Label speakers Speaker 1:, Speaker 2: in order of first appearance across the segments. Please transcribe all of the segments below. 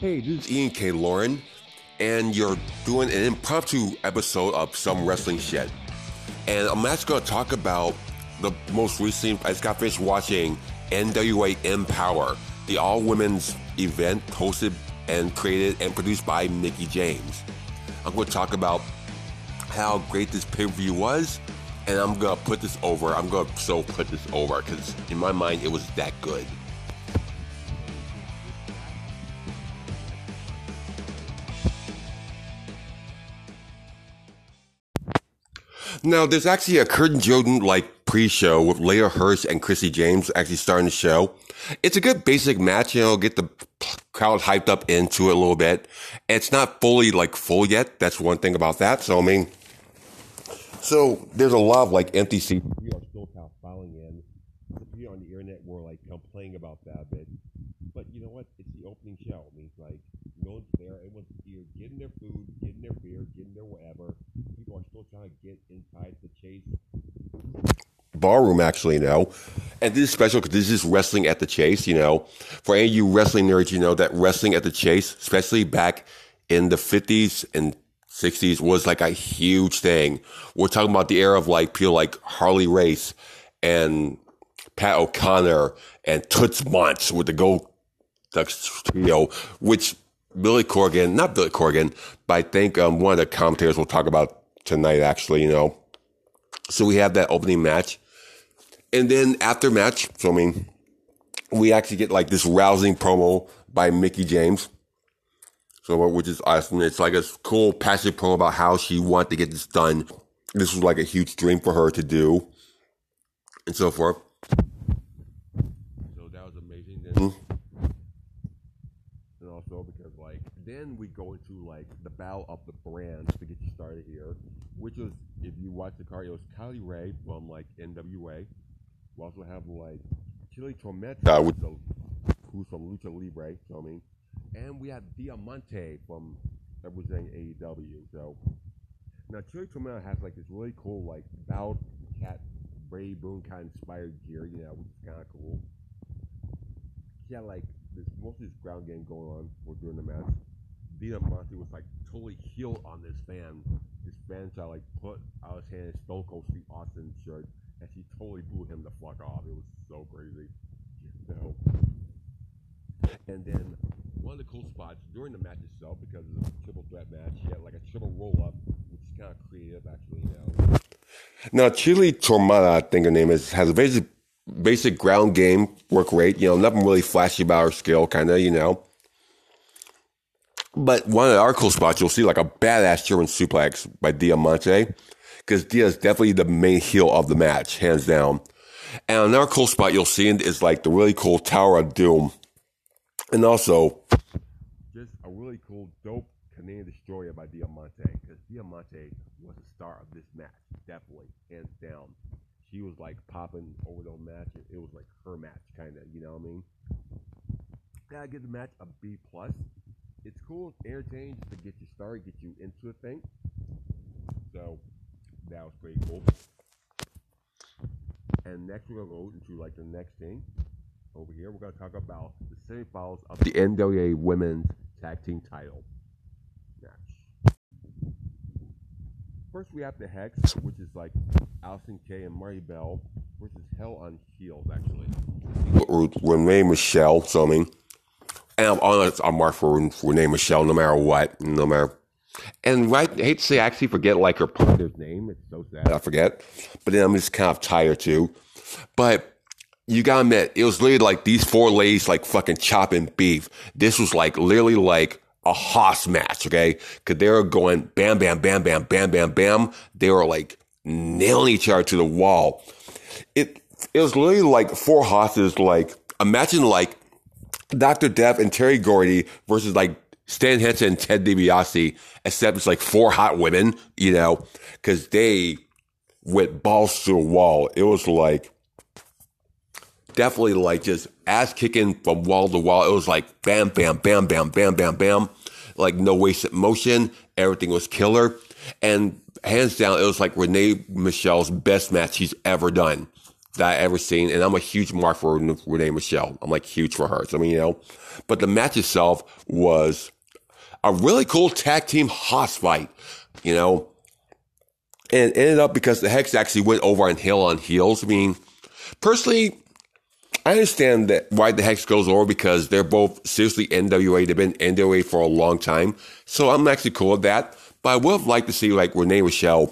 Speaker 1: Hey, this is Ian K. Lauren, and you're doing an impromptu episode of Some Wrestling Shit. And I'm actually going to talk about the most recent, I just got finished watching NWA Empower, the all women's event hosted and created and produced by Mickie James. I'm going to talk about how great this pay per view was, and I'm going to put this over. I'm going to so put this over because in my mind it was that good. Now, there's actually a Curtin Jordan like pre-show with Leah Hirsch and Chrissy James actually starting the show. It's a good basic match, you know, get the crowd hyped up into it a little bit. It's not fully like full yet. That's one thing about that. So I mean, so there's a lot of like empty seats. We are still kind of filing in. On the internet were like complaining about that a bit. But you know what? It's the opening show. I mean, it's like no one's there. Here getting their food, getting their beer, getting their whatever. People are still trying to get inside the chase ballroom actually know and this is special because this is wrestling at the chase you know for any of you wrestling nerds you know that wrestling at the chase especially back in the 50s and 60s was like a huge thing we're talking about the era of like people like harley race and pat o'connor and toots mondt with the gold Dust trio which billy corgan not billy corgan but i think um, one of the commentators we'll talk about tonight actually you know so we have that opening match. And then after match, so I mean, we actually get like this rousing promo by Mickie James. So, which is awesome. It's like a cool, passionate promo about how she wanted to get this done. This was like a huge dream for her to do, and so forth. So that was amazing. Then, and also because like then we go into like the battle of the brands to get you started here, which is if you watch the card, it was Kylie Rae from like NWA. We also have like Chik Tormenta, which is who's from Lucha Libre. So I mean, and we have Diamante from representing AEW. So now Chik Tormenta has like this really cool like bout cat Brave Boone kind of inspired gear, you know, which is kind of cool. She had like this most of this ground game going on for during the match. Diamante was like totally healed on this fan. This fan tried like put out his hand in Stone Cold Steve Austin shirt, and she totally blew him the fuck off. It was so crazy. So, and then one of the cool spots during the match itself, because it was a triple threat match, she had like a triple roll up, which is kind of creative, actually. You know. Now, Chik Tormenta, I think her name is, has a basic basic ground game work rate. You know, nothing really flashy about her skill, kind of. You know. But one of our cool spots, you'll see like a badass German suplex by Diamante, because Dia is definitely the main heel of the match, hands down. And another cool spot you'll see is like the really cool Tower of Doom, and also just a really cool, dope Canadian Destroyer by Diamante, because Diamante was the star of this match, definitely, hands down. She was like popping over the match, it was like her match, kind of, you know what I mean? Gotta give the match a B plus it's cool, it's entertaining just to get you started, get you into a thing. So that was pretty cool. And next we're gonna go into like the next thing over here. We're gonna talk about the semifinals of the NWA Women's Tag Team Title match. First, we have the Hex, which is like Allysin Kay and Marti Belle versus Hell on Heels, actually. Renee Michelle, so I'm on a mark for Renee Michelle no matter what, no matter. And right, I hate to say, I actually forget like her partner's name. It's so sad. I forget. But then I'm just kind of tired too. But you gotta admit, it was literally like these four ladies like fucking chopping beef. This was like literally like a hoss match, okay? Cause they were going bam, bam, bam, bam, bam, bam, bam. They were like nailing each other to the wall. It, it was literally like four hosses, like imagine like Dr. Death and Terry Gordy versus like Stan Hansen and Ted DiBiase, except it's like four hot women, you know, because they went balls to the wall. It was like definitely like just ass kicking from wall to wall. It was like bam, bam, bam, bam, bam, bam, bam. Like no wasted motion. Everything was killer. And hands down, it was like Renee Michelle's best match she's ever done that I ever seen, and I'm a huge mark for Renee Michelle. I'm like huge for her. So I mean, you know, but the match itself was a really cool tag team hoss fight, you know, and ended up because the Hex actually went over on Hell on Heels. I mean, personally, I understand that why the Hex goes over because they're both seriously NWA. They've been NWA for a long time, so I'm actually cool with that. But I would have liked to see like Renee Michelle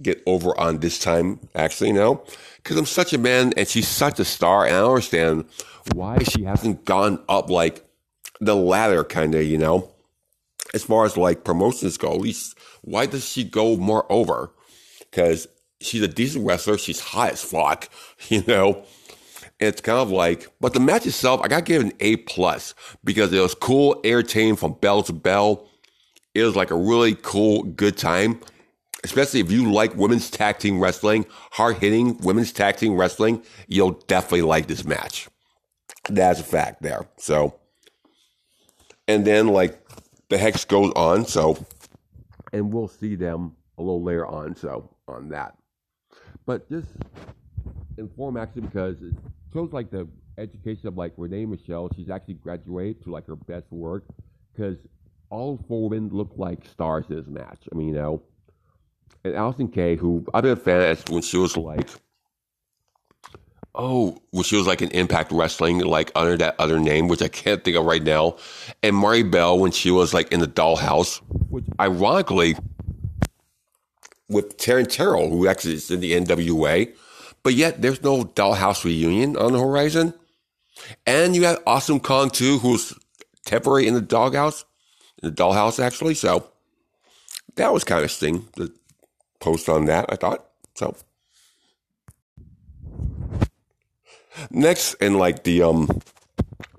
Speaker 1: get over on this time, actually, you know, because I'm such a man and she's such a star, and I understand why she hasn't gone up like the ladder, kind of, you know, as far as like promotions go. At least, why does she go more over? Because she's a decent wrestler, she's hot as fuck, you know. it's kind of like, but the match itself, I gotta give it an A plus because it was cool, entertaining from bell to bell. It was like a really cool, good time especially if you like women's tag team wrestling, hard hitting women's tag team wrestling, you'll definitely like this match. That's a fact there. So, and then like the hex goes on. So, and we'll see them a little later on. So, on that. But just inform actually because it shows like the education of like Renee Michelle. She's actually graduated to like her best work because all four women look like stars in this match. I mean, you know, and Allysin Kay, who I've been a fan of when she was like, oh, when she was like an Impact Wrestling, like under that other name, which I can't think of right now, and Marti Belle when she was like in the Dollhouse, which ironically, with Taryn Terrell, who actually is in the NWA, but yet there's no Dollhouse reunion on the horizon. And you had Awesome Kong too, who's temporary in the doghouse, in the dollhouse actually. So that was kind of sting. The post on that, I thought. So next in like the um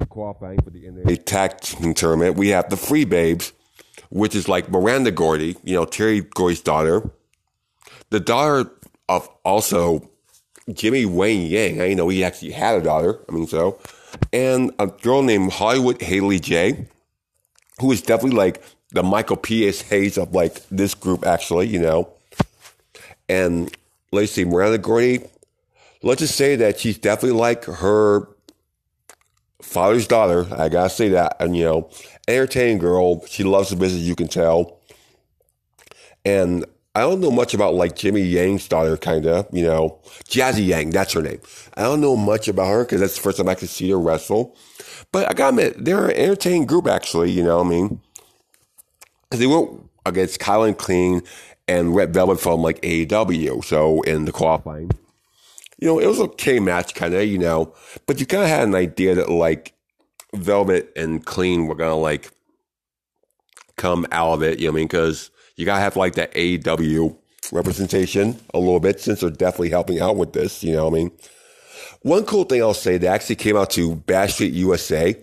Speaker 1: qualifying for the NA tag tournament, we have the Free Babes, which is like Miranda Gordy, you know, Terry Gordy's daughter. The daughter of also Jimmy Wang Yang. I know he actually had a daughter. I mean, so. And a girl named Hollywood Haley J, who is definitely like the Michael P.S. Hayes of like this group, actually, you know. And see, Miranda Gordy, let's just say that she's definitely like her father's daughter. I gotta say that. And, you know, entertaining girl. She loves the business, you can tell. And I don't know much about like Jimmy Yang's daughter, kind of, you know, Jazzy Yang, that's her name. I don't know much about her because that's the first time I could see her wrestle. But I gotta admit, they're an entertaining group, actually, you know what I mean? because They went against Kilynn King and Red Velvet from like AEW. So in the qualifying, you know, it was okay match kind of, you know, but you kind of had an idea that like Velvet and Clean were gonna like come out of it. You know I mean? Because you gotta have like that AEW representation a little bit since they're definitely helping out with this. You know I mean? One cool thing I'll say, they actually came out to Bad Street USA.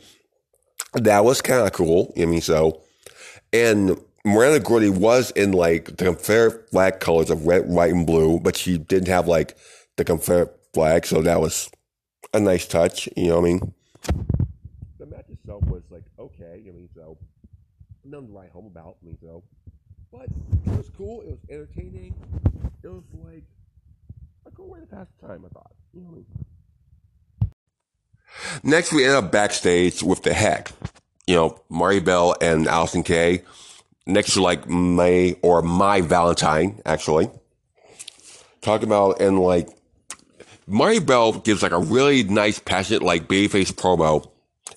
Speaker 1: That was kind of cool. I mean, so, and Miranda Gordy was in like the Confederate flag colors of red, white, and blue, but she didn't have like the Confederate flag, so that was a nice touch. You know what I mean? The match itself was like okay. I mean, so nothing to write home about. I mean, so, but it was cool. It was entertaining. It was like a cool way to pass the time. I thought. You know what I mean? Next, we end up backstage with the Hex. You know, Marti Belle and Allysin Kay next to like May or My Valentine, actually. Talking about and like Marti Belle gives like a really nice, passionate, like babyface promo.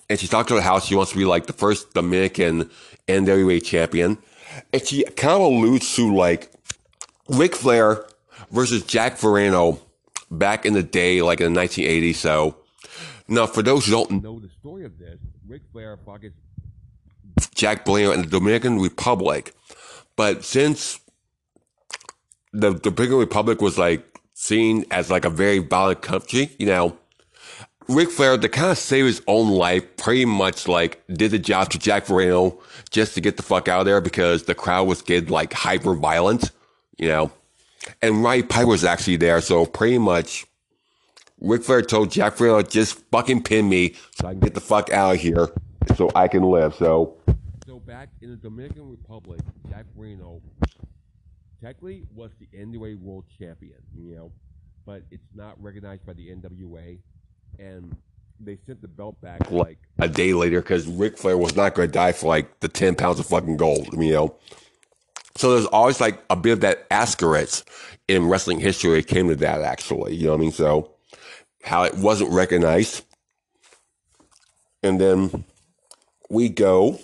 Speaker 1: And she talks about how she wants to be like the first Dominican NWA champion. And she kind of alludes to like Ric Flair versus Jack Veneno back in the day, like in the 1980s. So now, for those who don't know the story of this, Ric Flair fucking Jack Blanco and the Dominican Republic. But since the Dominican Republic was like seen as like a very violent country, you know, Ric Flair to kind of save his own life, pretty much like did the job to Jack Veneno just to get the fuck out of there because the crowd was getting like hyper violent, you know. And Roddy Piper was actually there, so pretty much Ric Flair told Jack Veneno just fucking pin me so I can get the fuck out of here so I can live. So back in the Dominican Republic, Jack Veneno technically was the NWA World Champion, you know. but it's not recognized by the NWA, and they sent the belt back like a day later because Ric Flair was not going to die for like the ten pounds of fucking gold, you know. So there's always like a bit of that asterisk in wrestling history. It came to that actually, you know what I mean? So how it wasn't recognized, and then we go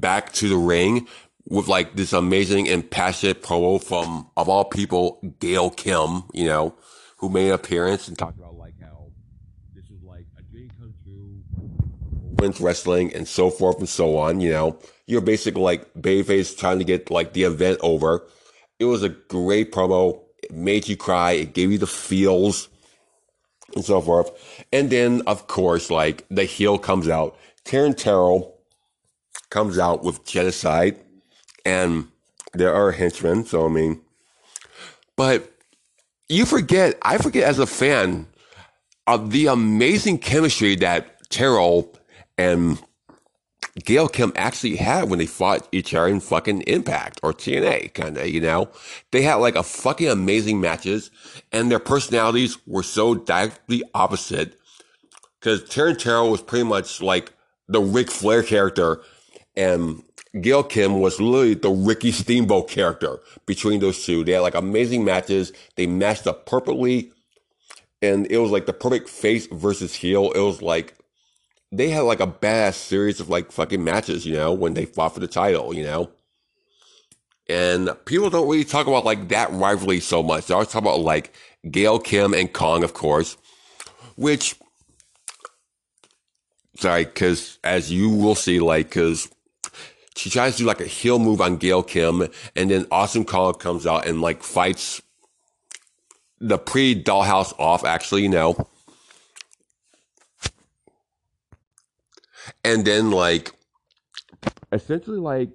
Speaker 1: back to the ring with like this amazing and passionate promo from, of all people, Gail Kim, you know, who made an appearance and talked about like how this is like a dream come true, women's wrestling and so forth and so on, you know. You're basically like Babyface trying to get like the event over. It was a great promo. It made you cry. It gave you the feels and so forth. And then, of course, like the heel comes out. Taryn Terrell comes out with genocide and there are henchmen. So, I mean, but you forget, I forget as a fan of the amazing chemistry that Terrell and Gail Kim actually had when they fought each other in fucking Impact or TNA, kind of, you know? They had like a fucking amazing matches and their personalities were so directly opposite because Terrell was pretty much like the Ric Flair character and Gail Kim was literally the Ricky Steamboat character between those two. They had like amazing matches. They matched up perfectly. And it was like the perfect face versus heel. It was like they had like a badass series of like fucking matches, you know, when they fought for the title, you know. And people don't really talk about like that rivalry so much. They always talk about like Gail Kim and Kong, of course, which, sorry, because as you will see, like, because she tries to do like a heel move on Gail Kim, and then Awesome Kong comes out and like fights the pre Dollhouse off, actually, you know. And then like essentially like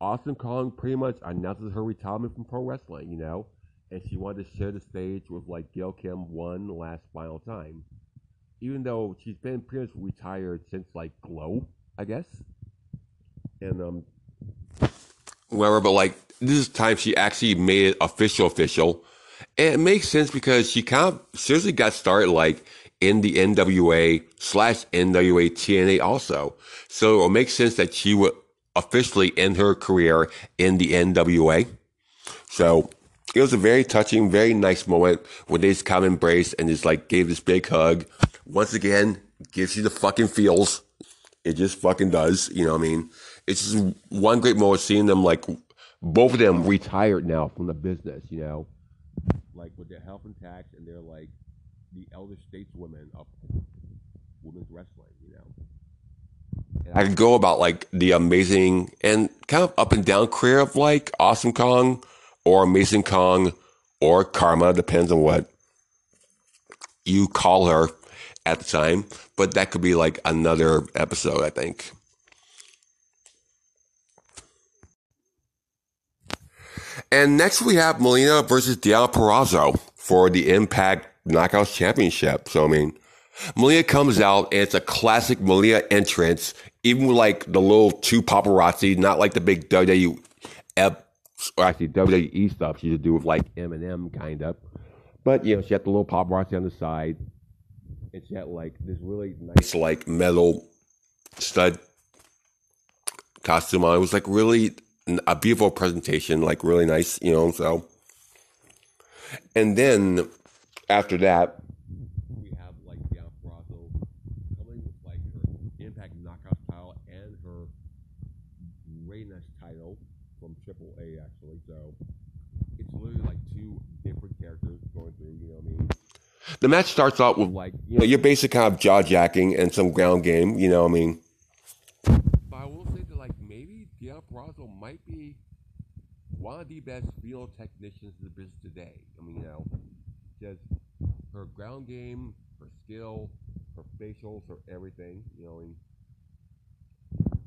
Speaker 1: Awesome Kong pretty much announces her retirement from pro wrestling, you know, and she wanted to share the stage with like Gail Kim one last final time. Even though she's been pretty much retired since like Glow, I guess and um, whatever. But like this time, she actually made it official, official. And it makes sense because she kind of seriously got started like in the NWA slash NWA TNA also. So it makes sense that she would officially end her career in the NWA. So it was a very touching, very nice moment when they just kind of embraced and just like gave this big hug. Once again, gives you the fucking feels. It just fucking does. You know what I mean? It's just one great moment seeing them like both of them retired now from the business, you know, like with their health intact and they're like the elder stateswomen of women's wrestling, you know. And I could go about like the amazing and kind of up and down career of like Awesome Kong or Amazing Kong or Karma, depends on what you call her at the time. But that could be like another episode, I think. And next we have Melina versus Deonna Purrazzo for the Impact Knockouts Championship. So, I mean, Melina comes out and it's a classic Melina entrance, even with like the little two paparazzi, not like the big WWE, or actually WWE stuff she used to do with like Eminem kind of. But, you know, she had the little paparazzi on the side. And she had like this really nice, like metal stud costume on. It was like really a beautiful presentation, like really nice, you know. So, and then after that, we have like Deonna Purrazzo coming with like her Impact Knockout title and her Reigns title from Triple A, actually. So it's literally like two different characters going through. You know what I mean? The match starts out with like you know your basic kind of jaw jacking and some ground game. You know what I mean? might be one of the best field technicians in the business today. I mean, you know, just her ground game, her skill, her facials, her everything, you know, and,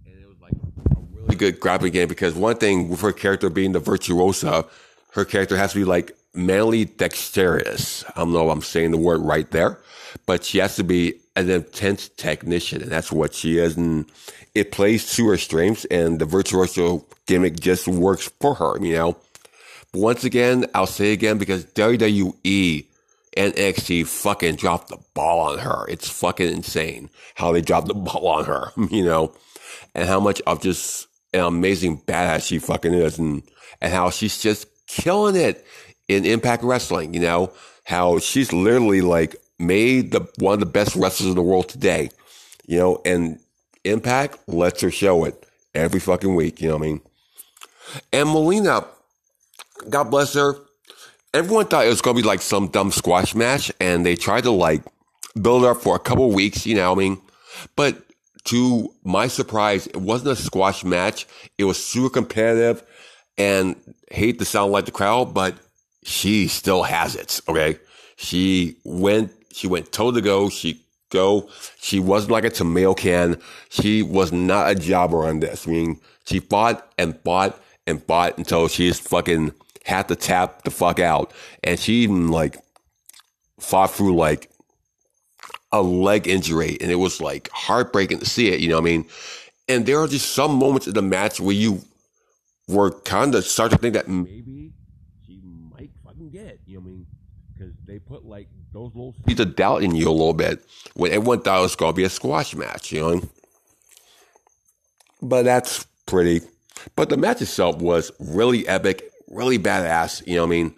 Speaker 1: and it was like a really good grappling game because one thing with her character being the virtuosa, her character has to be like manly dexterous. I don't know if I'm saying the word right there, but she has to be an intense technician, and that's what she is. And it plays to her strengths, and the virtuoso gimmick just works for her, you know. But once again, I'll say again because WWE and NXT fucking dropped the ball on her. It's fucking insane how they dropped the ball on her, you know, and how much of just an amazing badass she fucking is and, and how she's just killing it in Impact Wrestling, you know, how she's literally like made the one of the best wrestlers in the world today, you know, and Impact lets her show it every fucking week, you know what I mean? And Melina, God bless her, everyone thought it was going to be like some dumb squash match, and they tried to like build up for a couple weeks, you know what I mean? But to my surprise, it wasn't a squash match. It was super competitive and hate to sound like the crowd, but she still has it. Okay. She went, she went toe to go. She go. She wasn't like a tomato can. She was not a jobber on this. I mean, she fought and fought and fought until she's fucking had to tap the fuck out. And she even like fought through like a leg injury and it was like heartbreaking to see it, you know what I mean? And there are just some moments in the match where you were kind of start to think that maybe she might fucking get it, you know what I mean? Because they put like seeds of doubt in you a little bit when everyone thought it was going to be a squash match, you know? But that's pretty. But the match itself was really epic, really badass, you know what I mean?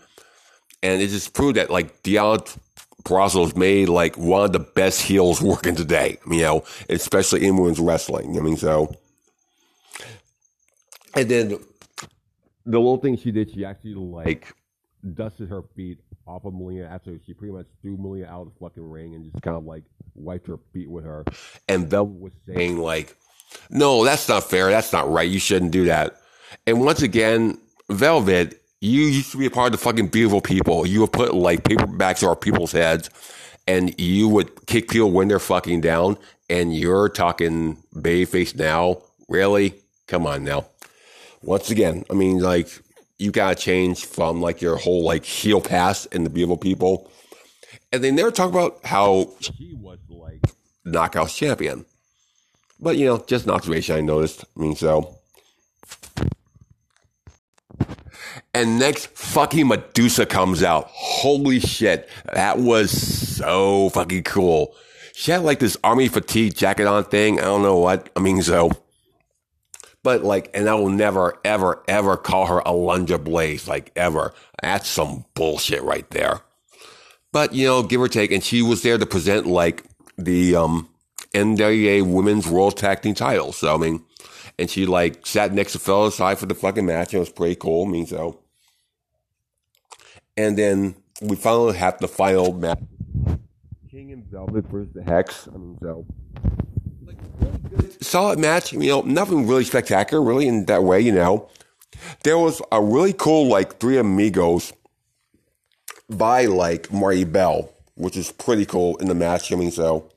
Speaker 1: And it just proved that like Deonna Purrazzo's made like one of the best heels working today, you know, especially in women's wrestling. You know I mean, so. And then the little thing she did, she actually like dusted her feet off of Melina after she pretty much threw Melina out of the fucking ring and just kind of like wiped her feet with her. And Velvet was saying like, no, that's not fair. That's not right. You shouldn't do that. And once again, Velvet, you used to be a part of the fucking beautiful people. You would put like paperbacks over people's heads and you would kick people when they're fucking down. And you're talking babyface now. Really? Come on now. Once again, I mean, like, you gotta change from like your whole like heel past and the beautiful people. And they never talk about how she was like knockout champion. But you know, just an observation I noticed. I mean, so. And next, fucking Medusa comes out. Holy shit. That was so fucking cool. She had like this army fatigue jacket on thing. I don't know what. I mean, so. But like, and I will never, ever, ever call her a Alundra Blaze, like ever. That's some bullshit right there. But, you know, give or take. And she was there to present like the, um, NWA Women's World Tag Team title. So, I mean, and she like sat next to Phil side for the fucking match. And it was pretty cool. I mean, so. And then we finally have the final match. King and Velvet versus the Hex. I mean, so. Solid match. You know, nothing really spectacular, really, in that way, you know. There was a really cool, like, Three Amigos by, like, Marti Belle, which is pretty cool in the match. I mean, so.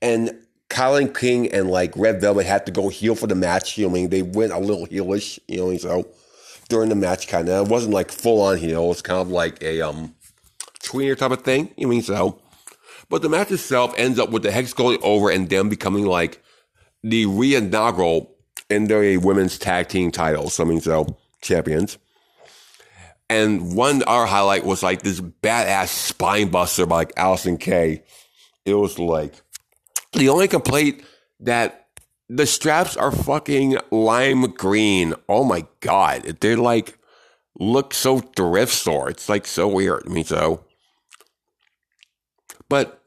Speaker 1: And Kilynn King and like Red Velvet had to go heel for the match. You know, I mean, they went a little heelish. You know, so during the match, kind of, it wasn't like full on heel. It was kind of like a um tweener type of thing. You know, I mean, so. But the match itself ends up with the Hex going over and them becoming like the re-inaugural NWA Women's Tag Team titles. So, I mean, so champions. And one our highlight was like this badass spine buster by like Allysin Kay. It was like the only complaint that the straps are fucking lime green. Oh my god, they're like look so thrift store. It's like so weird. I mean, so. But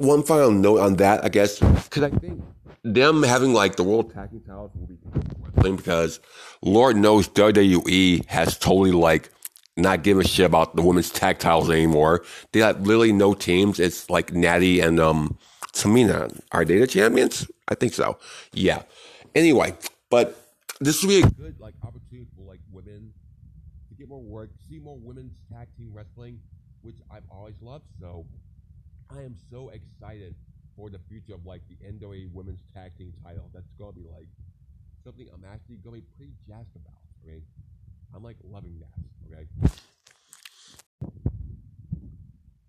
Speaker 1: one final note on that, I guess, because I think them having like the world tag titles will be wrestling because Lord knows WWE has totally like not giving a shit about the women's tag titles anymore. They have literally no teams. It's like Natty and um Tamina. Are they the champions? I think so. Yeah. Anyway, but this would be a good like opportunity for like women to get more work, see more women's tag team wrestling, which I've always loved. So I am so excited for the future of like the NWA Women's Tag Team title. That's gonna be like something I'm actually gonna be pretty jazzed about. Okay, I'm like loving that. Okay.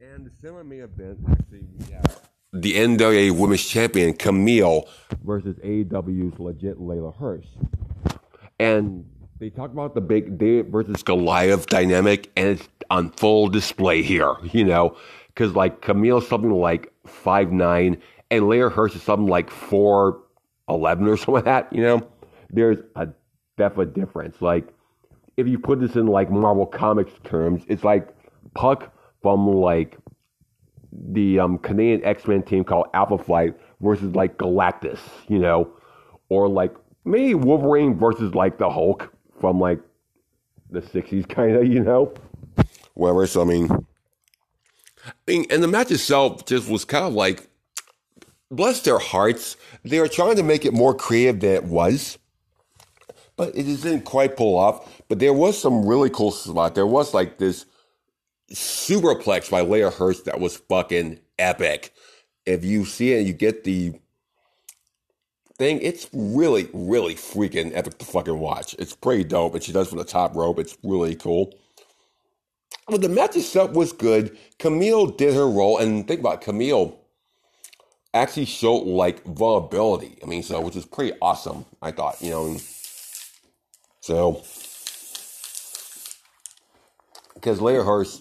Speaker 1: And the semi main event actually we have the NWA Women's Champion Kamille versus AEW's legit Leyla Hirsch. And they talk about the big David versus Goliath dynamic, and it's on full display here. You know, because like Kamille's something like five nine, and Leyla Hirsch is something like four eleven or something like that. You know, there's a definite difference. Like if you put this in like Marvel Comics terms, it's like Puck from like the um, Canadian X Men team called Alpha Flight versus like Galactus, you know, or like maybe Wolverine versus like the Hulk from like the '60s, kind of, you know. Whatever. So I mean, I mean, and the match itself just was kind of like, bless their hearts, they were trying to make it more creative than it was, but it just didn't quite pull off. But there was some really cool spot. There was like this superplex by Leyla Hirsch that was fucking epic. If you see it, you get the thing. It's really, really freaking epic to fucking watch. It's pretty dope, and she does from the top rope. It's really cool. But the match itself was good. Kamille did her role, and think about it, Kamille actually showed like vulnerability. I mean, so which is pretty awesome. I thought, you know. So, because Leyla Hirsch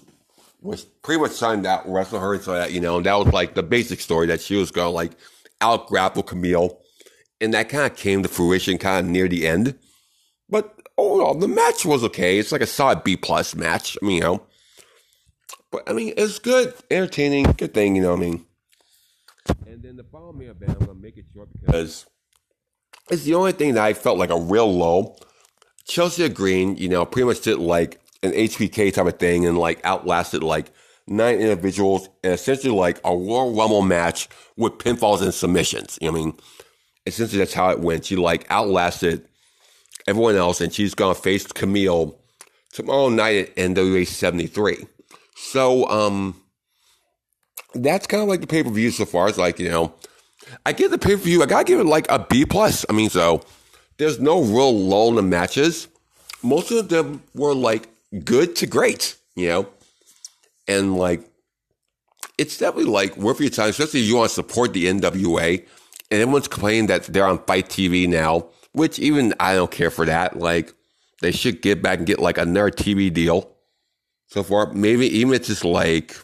Speaker 1: was pretty much signed out wrestle her, so that you know, that was like the basic story that she was to like out grapple Kamille, and that kind of came to fruition kind of near the end. But overall, the match was okay. It's like a solid B plus match. I mean, you know, but I mean, it's good, entertaining, good thing. You know, what I mean. And then the main event, I'm gonna make it short because it's the only thing that I felt like a real low. Chelsea Green, you know, pretty much did like an HBK type of thing and like outlasted like nine individuals and essentially like a Royal Rumble match with pinfalls and submissions. You know what I mean? Essentially, that's how it went. She like outlasted everyone else and she's gonna face Kamille tomorrow night at NWA 73. So, um, that's kind of like the pay per view so far. It's like, you know, I give the pay per view, I gotta give it like a B plus. I mean, so there's no real lull in the matches. Most of them were like good to great, you know? And like, it's definitely like worth your time, especially if you want to support the NWA. And everyone's complaining that they're on FITE TV now, which even I don't care for that. Like, they should get back and get like another TV deal. So far, maybe even if it's just like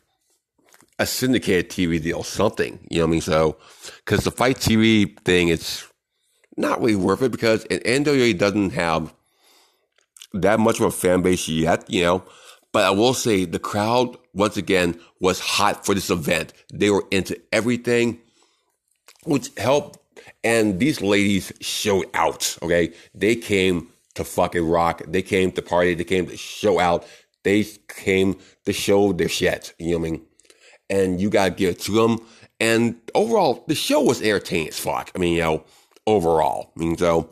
Speaker 1: a syndicated TV deal, something, you know what I mean? So, because the FITE TV thing, it's not really worth it because an NWA doesn't have that much of a fan base yet, you know. But I will say the crowd, once again, was hot for this event. They were into everything, which helped. And these ladies showed out, okay? They came to fucking rock. They came to party. They came to show out. They came to show their shit, you know what I mean? And you gotta give it to them. And overall, the show was entertaining as fuck. I mean, you know, overall. I mean, so,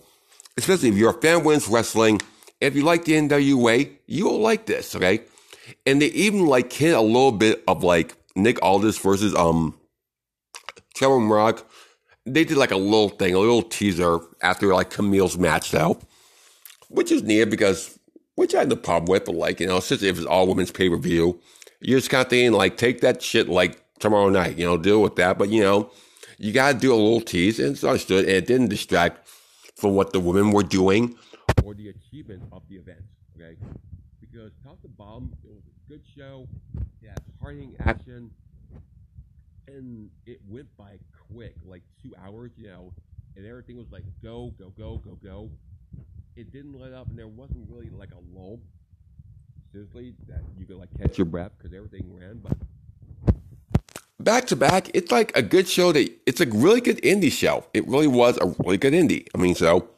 Speaker 1: especially if you're a fan of women's wrestling, if you like the NWA, you'll like this, okay? And they even like hit a little bit of like Nick Aldis versus um Trevor Murdoch. They did like a little thing, a little teaser after like Kamille's match though, which is neat because which I had no problem with, but like, you know, since if it's all women's pay per view, you're just kind of thinking like take that shit like tomorrow night, you know, deal with that. But you know, you gotta do a little tease and it's understood and it didn't distract from what the women were doing or the achievement of the event. Okay, because top to bottom, it was a good show. It had hard action, and it went by quick, like two hours. You know, and everything was like go, go, go, go, go. Didn't let up, and there wasn't really like a lull. Seriously, that you could like catch your breath because everything ran, but back to back, it's like a good show that it's a really good indie show. It really was a really good indie. I mean, so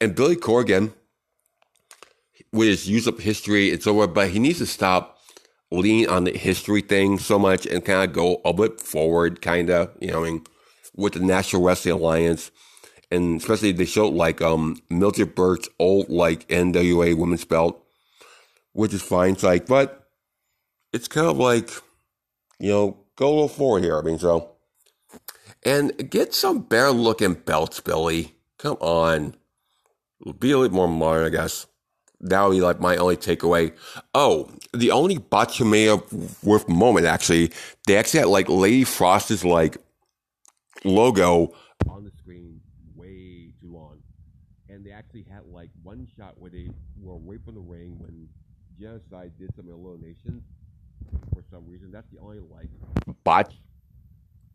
Speaker 1: and Billy Corgan, with his use of history, and so over, but he needs to stop leaning on the history thing so much and kind of go a bit forward, kind of, you know, I mean, with the National Wrestling Alliance. And especially they showed like um Burke's old like NWA women's belt, which is fine. It's like, but it's kind of like, you know, go a little forward here. I mean, so. And get some better looking belts, Billy. Come on be a little more modern, I guess. That would be like my only takeaway. Oh, the only Botchamania worth moment actually, they actually had like Lady Frost's like logo on the screen way too long. And they actually had like one shot where they were away from the ring when Genocide did some eliminations. for some reason. That's the only like botch.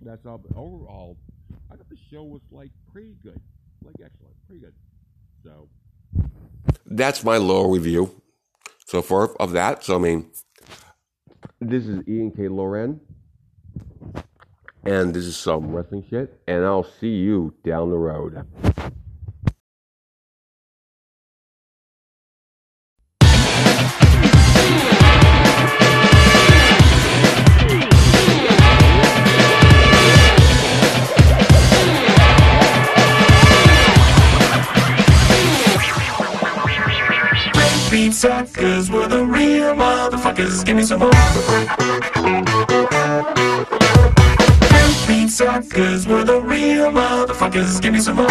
Speaker 1: That's all. But overall, I thought the show was like pretty good, like excellent, pretty good. So that's my low review so far of that. So I mean, this is Ian K. Loren, and this is some wrestling shit. And I'll see you down the road.
Speaker 2: Suckers. We're the real motherfuckers. Give me some more. Beat suckers. We're the real motherfuckers. Give me some more.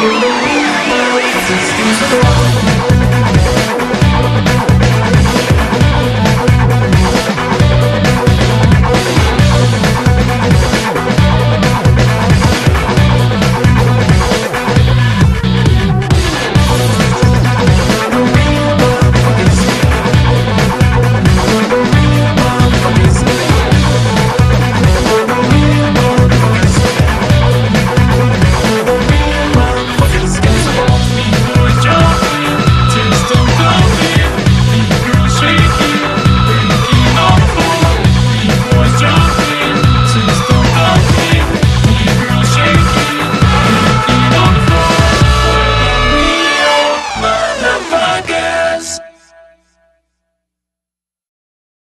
Speaker 2: Motherfucker